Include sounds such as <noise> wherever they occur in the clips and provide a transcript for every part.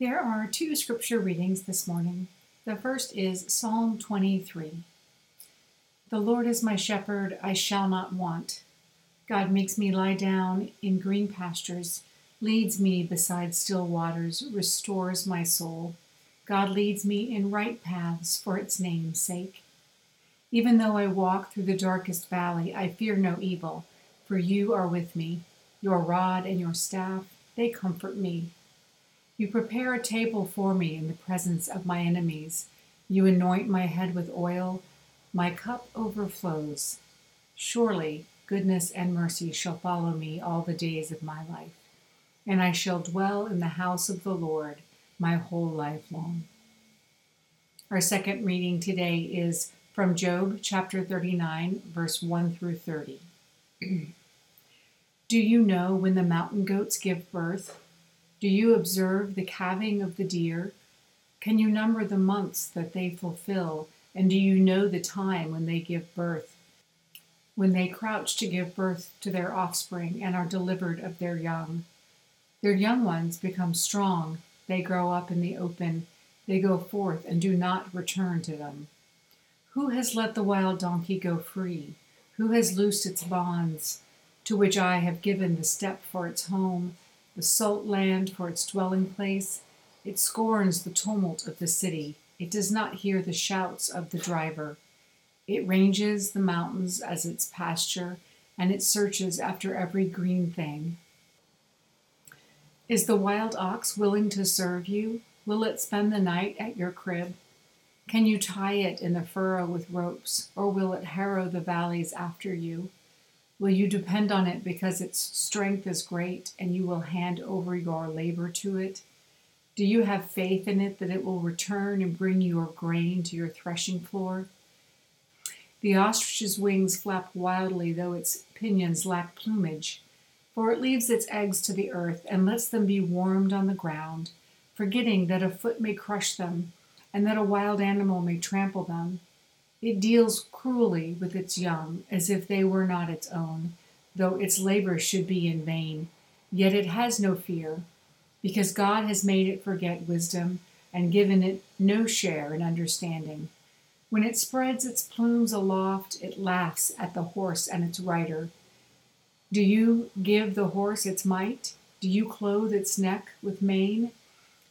There are two scripture readings this morning. The first is Psalm 23. The Lord is my shepherd, I shall not want. God makes me lie down in green pastures, leads me beside still waters, restores my soul. God leads me in right paths for its name's sake. Even though I walk through the darkest valley, I fear no evil, for you are with me. Your rod and your staff, they comfort me. You prepare a table for me in the presence of my enemies. You anoint my head with oil, my cup overflows. Surely goodness and mercy shall follow me all the days of my life, and I shall dwell in the house of the Lord my whole life long. Our second reading today is from Job chapter 39, verse 1 through 30. <clears throat> Do you know when the mountain goats give birth? Do you observe the calving of the deer? Can you number the months that they fulfill? And do you know the time when they give birth? When they crouch to give birth to their offspring and are delivered of their young. Their young ones become strong, they grow up in the open, they go forth and do not return to them. Who has let the wild donkey go free? Who has loosed its bonds, to which I have given the step for its home, the salt land for its dwelling place? It scorns the tumult of the city. It does not hear the shouts of the driver. It ranges the mountains as its pasture, and it searches after every green thing. Is the wild ox willing to serve you? Will it spend the night at your crib? Can you tie it in the furrow with ropes, or will it harrow the valleys after you? Will you depend on it because its strength is great and you will hand over your labor to it? Do you have faith in it that it will return and bring your grain to your threshing floor? The ostrich's wings flap wildly, though its pinions lack plumage for it leaves its eggs to the earth and lets them be warmed on the ground, forgetting that a foot may crush them and that a wild animal may trample them. It deals cruelly with its young as if they were not its own, though its labor should be in vain. Yet it has no fear, because God has made it forget wisdom and given it no share in understanding. When it spreads its plumes aloft, it laughs at the horse and its rider do you give the horse its might? Do you clothe its neck with mane?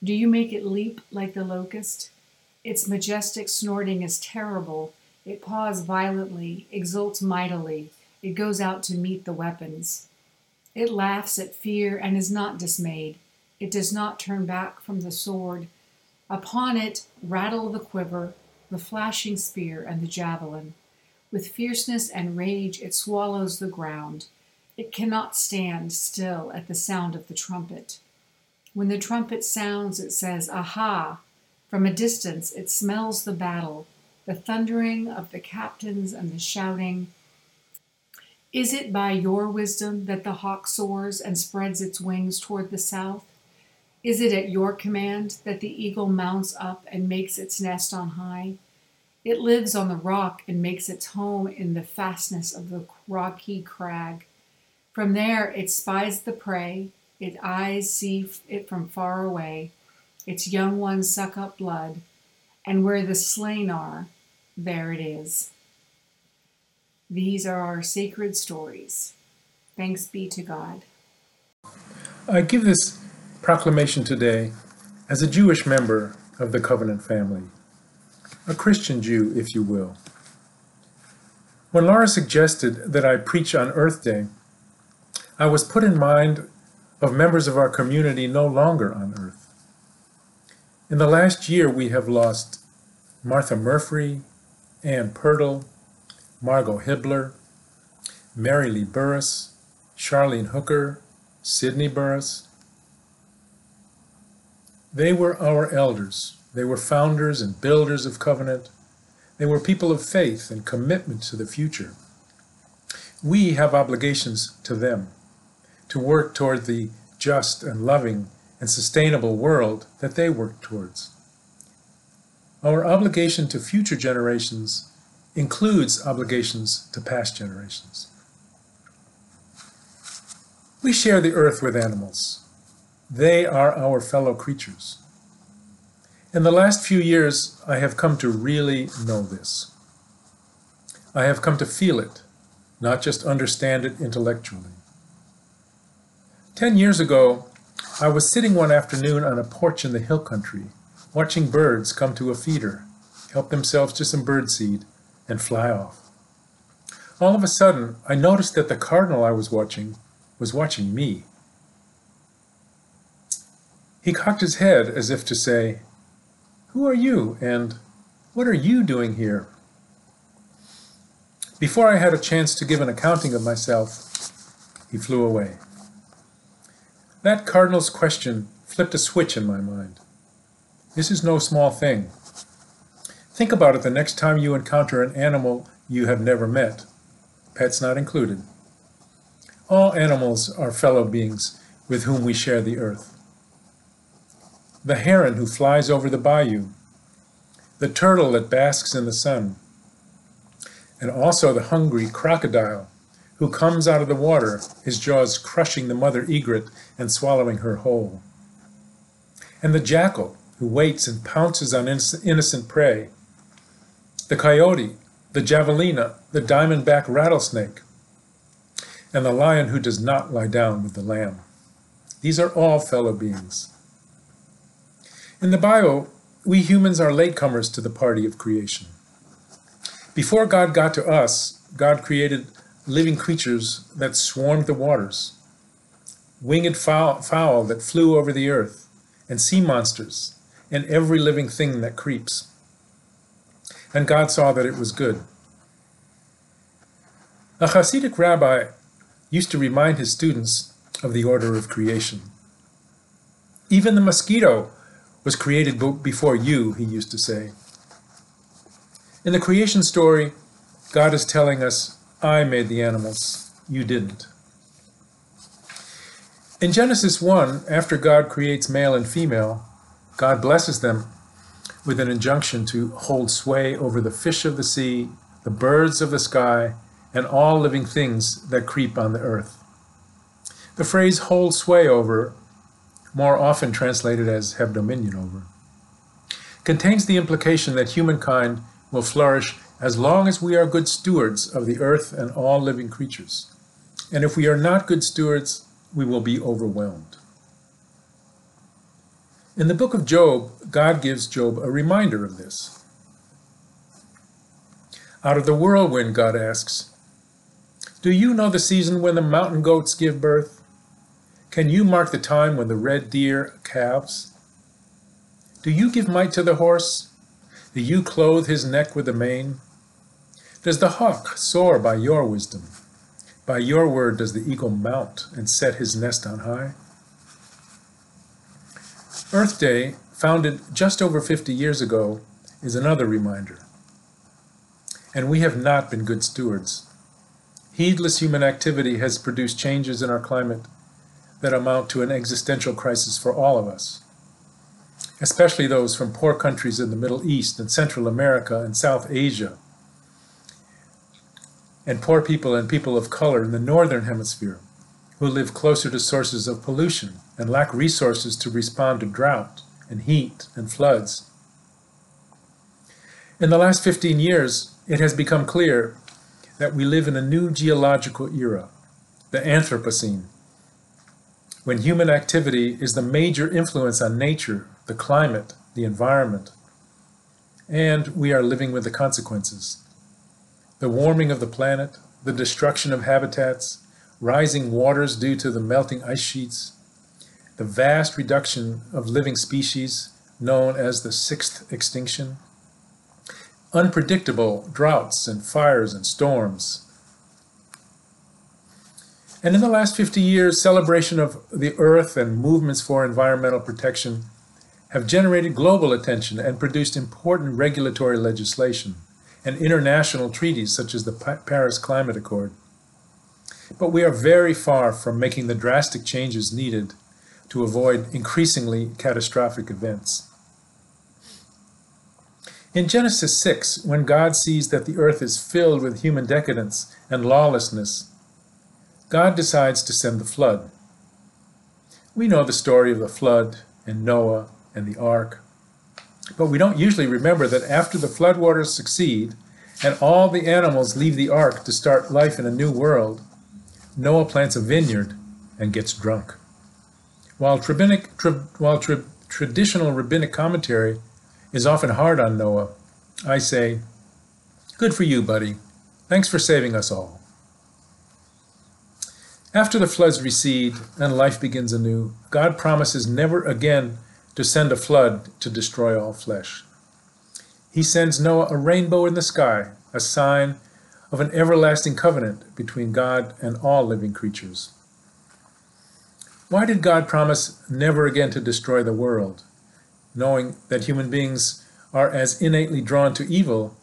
Do you make it leap like the locust? Its majestic snorting is terrible. It paws violently, exults mightily. It goes out to meet the weapons. It laughs at fear and is not dismayed. It does not turn back from the sword. Upon it rattle the quiver, the flashing spear, and the javelin. With fierceness and rage it swallows the ground. It cannot stand still at the sound of the trumpet. When the trumpet sounds, it says, Aha! From a distance, it smells the battle, the thundering of the captains and the shouting. Is it by your wisdom that the hawk soars and spreads its wings toward the south? Is it at your command that the eagle mounts up and makes its nest on high? It lives on the rock and makes its home in the fastness of the rocky crag. From there it spies the prey, its eyes see it from far away, its young ones suck up blood, and where the slain are, there it is. These are our sacred stories. Thanks be to God. I give this proclamation today as a Jewish member of the covenant family, a Christian Jew, if you will. When Laura suggested that I preach on Earth Day, I was put in mind of members of our community no longer on earth. In the last year, we have lost Martha Murphy, Ann Purtle, Margot Hibbler, Mary Lee Burris, Charlene Hooker, Sidney Burris. They were our elders. They were founders and builders of covenant. They were people of faith and commitment to the future. We have obligations to them to work toward the just and loving and sustainable world that they worked towards. Our obligation to future generations includes obligations to past generations. We share the earth with animals. They are our fellow creatures. In the last few years, I have come to really know this. I have come to feel it, not just understand it intellectually. Ten years ago, I was sitting one afternoon on a porch in the hill country, watching birds come to a feeder, help themselves to some birdseed, and fly off. All of a sudden, I noticed that the cardinal I was watching was watching me. He cocked his head as if to say, Who are you, and what are you doing here? Before I had a chance to give an accounting of myself, he flew away. That cardinal's question flipped a switch in my mind. This is no small thing. Think about it the next time you encounter an animal you have never met, pets not included. All animals are fellow beings with whom we share the earth. The heron who flies over the bayou, the turtle that basks in the sun, and also the hungry crocodile who comes out of the water, his jaws crushing the mother egret and swallowing her whole. And the jackal who waits and pounces on innocent prey, the coyote, the javelina, the diamondback rattlesnake, and the lion who does not lie down with the lamb. These are all fellow beings. In the Bible, we humans are latecomers to the party of creation. Before God got to us, God created living creatures that swarmed the waters, winged fowl, fowl that flew over the earth, and sea monsters, and every living thing that creeps. And God saw that it was good. A Hasidic rabbi used to remind his students of the order of creation. Even the mosquito was created before you, he used to say. In the creation story, God is telling us, I made the animals, you didn't. In Genesis 1, after God creates male and female, God blesses them with an injunction to hold sway over the fish of the sea, the birds of the sky, and all living things that creep on the earth. The phrase hold sway over, more often translated as have dominion over, contains the implication that humankind will flourish as long as we are good stewards of the earth and all living creatures. And if we are not good stewards, we will be overwhelmed. In the book of Job, God gives Job a reminder of this. Out of the whirlwind, God asks, Do you know the season when the mountain goats give birth? Can you mark the time when the red deer calves? Do you give might to the horse do you clothe his neck with a mane? Does the hawk soar by your wisdom? By your word does the eagle mount and set his nest on high? Earth Day, founded just over 50 years ago, is another reminder. And we have not been good stewards. Heedless human activity has produced changes in our climate that amount to an existential crisis for all of us especially those from poor countries in the Middle East and Central America and South Asia, and poor people and people of color in the Northern Hemisphere who live closer to sources of pollution and lack resources to respond to drought and heat and floods. In the last 15 years, it has become clear that we live in a new geological era, the Anthropocene, when human activity is the major influence on nature the climate, the environment, and we are living with the consequences. The warming of the planet, the destruction of habitats, rising waters due to the melting ice sheets, the vast reduction of living species known as the sixth extinction, unpredictable droughts and fires and storms. And in the last 50 years, celebration of the earth and movements for environmental protection have generated global attention and produced important regulatory legislation and international treaties such as the Paris Climate Accord. But we are very far from making the drastic changes needed to avoid increasingly catastrophic events. In Genesis 6, when God sees that the earth is filled with human decadence and lawlessness, God decides to send the flood. We know the story of the flood and Noah and the ark. But we don't usually remember that after the floodwaters succeed and all the animals leave the ark to start life in a new world, Noah plants a vineyard and gets drunk. While, rabbinic, tra, while tra, traditional rabbinic commentary is often hard on Noah, I say, Good for you, buddy. Thanks for saving us all. After the floods recede and life begins anew, God promises never again to send a flood to destroy all flesh. He sends Noah a rainbow in the sky, a sign of an everlasting covenant between God and all living creatures. Why did God promise never again to destroy the world, knowing that human beings are as innately drawn to evil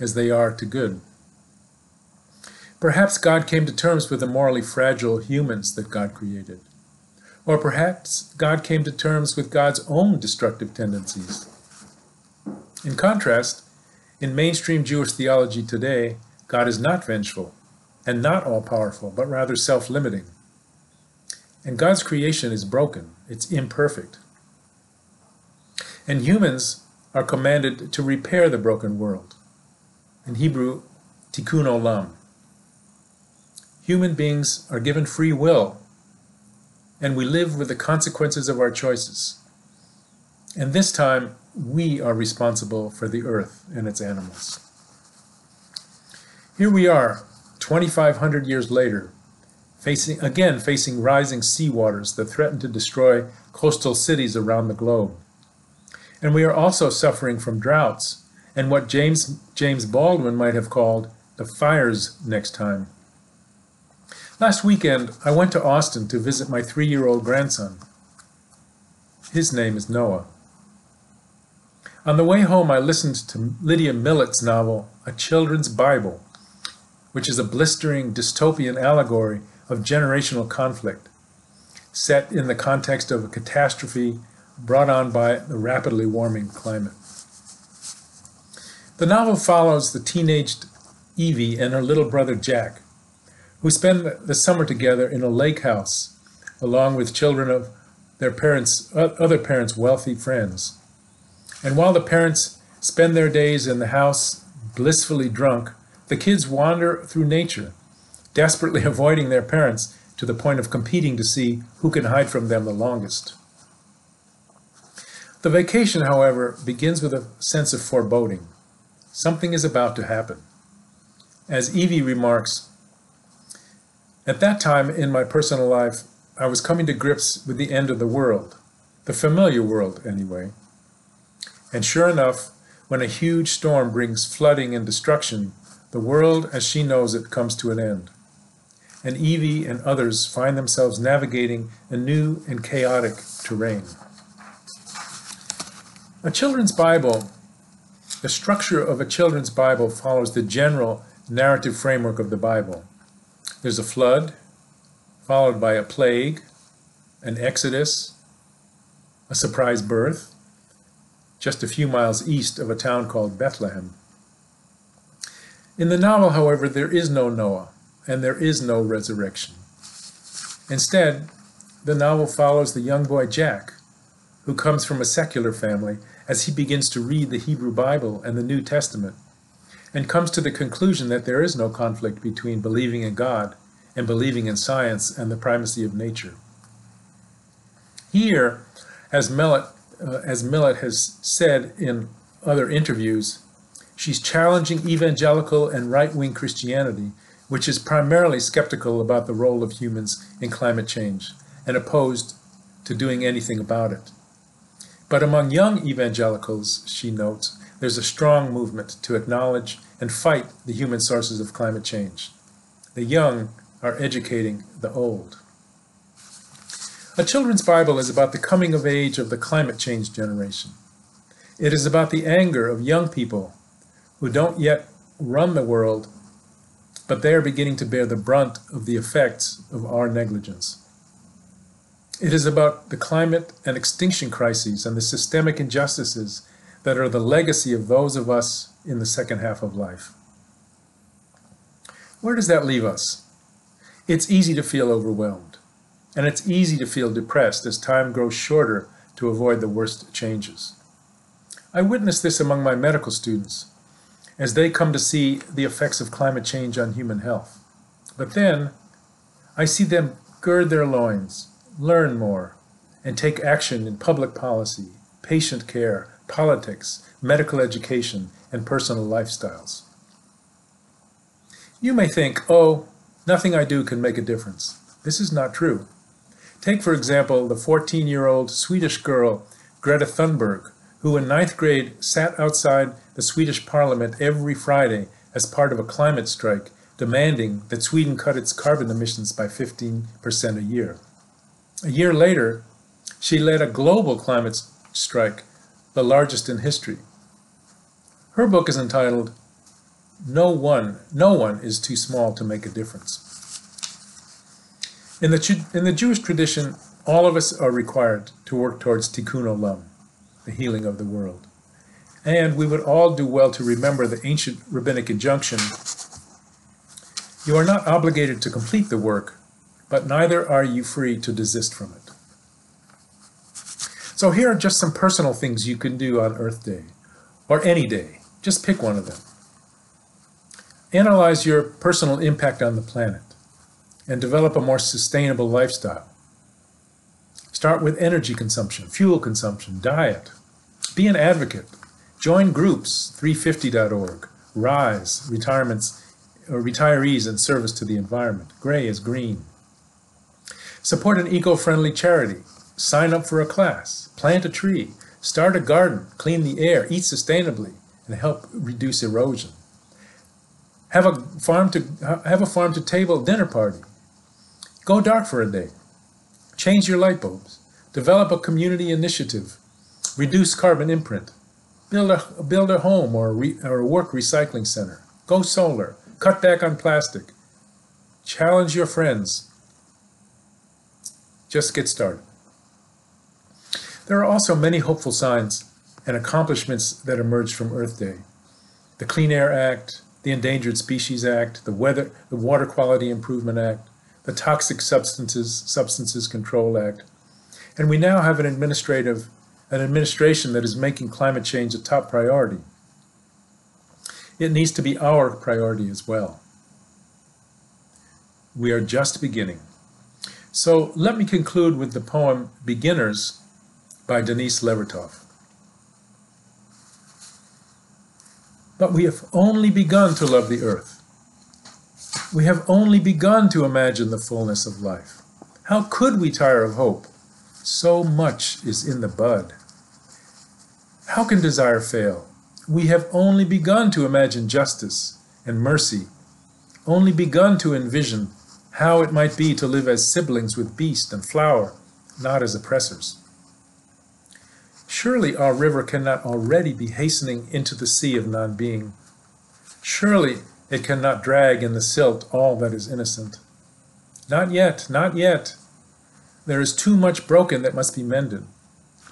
as they are to good? Perhaps God came to terms with the morally fragile humans that God created. Or perhaps God came to terms with God's own destructive tendencies. In contrast, in mainstream Jewish theology today, God is not vengeful and not all powerful, but rather self limiting. And God's creation is broken, it's imperfect. And humans are commanded to repair the broken world. In Hebrew, tikkun olam. Human beings are given free will, and we live with the consequences of our choices. And this time, we are responsible for the earth and its animals. Here we are, 2,500 years later, facing again facing rising seawaters that threaten to destroy coastal cities around the globe. And we are also suffering from droughts and what James James Baldwin might have called the fires next time. Last weekend, I went to Austin to visit my three year old grandson. His name is Noah. On the way home, I listened to Lydia Millet's novel, A Children's Bible, which is a blistering dystopian allegory of generational conflict, set in the context of a catastrophe brought on by the rapidly warming climate. The novel follows the teenaged Evie and her little brother Jack, who spend the summer together in a lake house, along with children of their parents, other parents' wealthy friends. And while the parents spend their days in the house blissfully drunk, the kids wander through nature, desperately <laughs> avoiding their parents to the point of competing to see who can hide from them the longest. The vacation, however, begins with a sense of foreboding. Something is about to happen. As Evie remarks, at that time in my personal life, I was coming to grips with the end of the world, the familiar world anyway. And sure enough, when a huge storm brings flooding and destruction, the world as she knows it comes to an end and Evie and others find themselves navigating a new and chaotic terrain. A children's Bible, the structure of a children's Bible follows the general narrative framework of the Bible. There's a flood, followed by a plague, an exodus, a surprise birth, just a few miles east of a town called Bethlehem. In the novel, however, there is no Noah and there is no resurrection. Instead, the novel follows the young boy Jack, who comes from a secular family, as he begins to read the Hebrew Bible and the New Testament, and comes to the conclusion that there is no conflict between believing in God and believing in science and the primacy of nature. Here, as Millet, uh, as Millet has said in other interviews, she's challenging evangelical and right wing Christianity which is primarily skeptical about the role of humans in climate change and opposed to doing anything about it. But among young evangelicals, she notes, there's a strong movement to acknowledge and fight the human sources of climate change. The young are educating the old. A children's Bible is about the coming of age of the climate change generation. It is about the anger of young people who don't yet run the world but they are beginning to bear the brunt of the effects of our negligence. It is about the climate and extinction crises and the systemic injustices that are the legacy of those of us in the second half of life. Where does that leave us? It's easy to feel overwhelmed, and it's easy to feel depressed as time grows shorter to avoid the worst changes. I witnessed this among my medical students as they come to see the effects of climate change on human health. But then I see them gird their loins, learn more, and take action in public policy, patient care, politics, medical education, and personal lifestyles. You may think, oh, nothing I do can make a difference. This is not true. Take, for example, the 14 year old Swedish girl Greta Thunberg, who in ninth grade sat outside the Swedish parliament every Friday as part of a climate strike, demanding that Sweden cut its carbon emissions by 15% a year. A year later, she led a global climate strike, the largest in history. Her book is entitled No One, No One is Too Small to Make a Difference. In the, in the Jewish tradition, all of us are required to work towards tikkun olam, the healing of the world. And we would all do well to remember the ancient rabbinic injunction you are not obligated to complete the work, but neither are you free to desist from it. So here are just some personal things you can do on Earth Day, or any day. Just pick one of them. Analyze your personal impact on the planet and develop a more sustainable lifestyle. Start with energy consumption, fuel consumption, diet. Be an advocate. Join groups, 350.org, RISE, retirements or retirees in service to the environment. Gray is green. Support an eco-friendly charity. Sign up for a class. Plant a tree. Start a garden. Clean the air. Eat sustainably and help reduce erosion. Have a farm to have a farm to table dinner party. Go dark for a day. Change your light bulbs. Develop a community initiative. Reduce carbon imprint. Build a build a home or re, or a work recycling center. Go solar. Cut back on plastic. Challenge your friends. Just get started. There are also many hopeful signs and accomplishments that emerged from Earth Day. The Clean Air Act, the Endangered Species Act, the, Weather, the Water Quality Improvement Act, the Toxic Substances, Substances Control Act, and we now have an administrative an administration that is making climate change a top priority it needs to be our priority as well. We are just beginning. So let me conclude with the poem Beginners by Denise Levertov. But we have only begun to love the earth. We have only begun to imagine the fullness of life. How could we tire of hope? So much is in the bud. How can desire fail? we have only begun to imagine justice and mercy, only begun to envision how it might be to live as siblings with beast and flower, not as oppressors. Surely our river cannot already be hastening into the sea of non being. Surely it cannot drag in the silt all that is innocent. Not yet, not yet. There is too much broken that must be mended,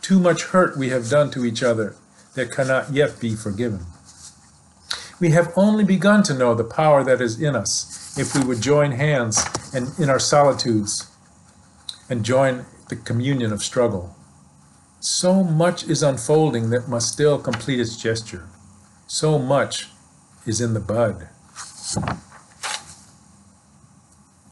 too much hurt we have done to each other that cannot yet be forgiven. We have only begun to know the power that is in us if we would join hands and in our solitudes and join the communion of struggle. So much is unfolding that must still complete its gesture. So much is in the bud. Thanks.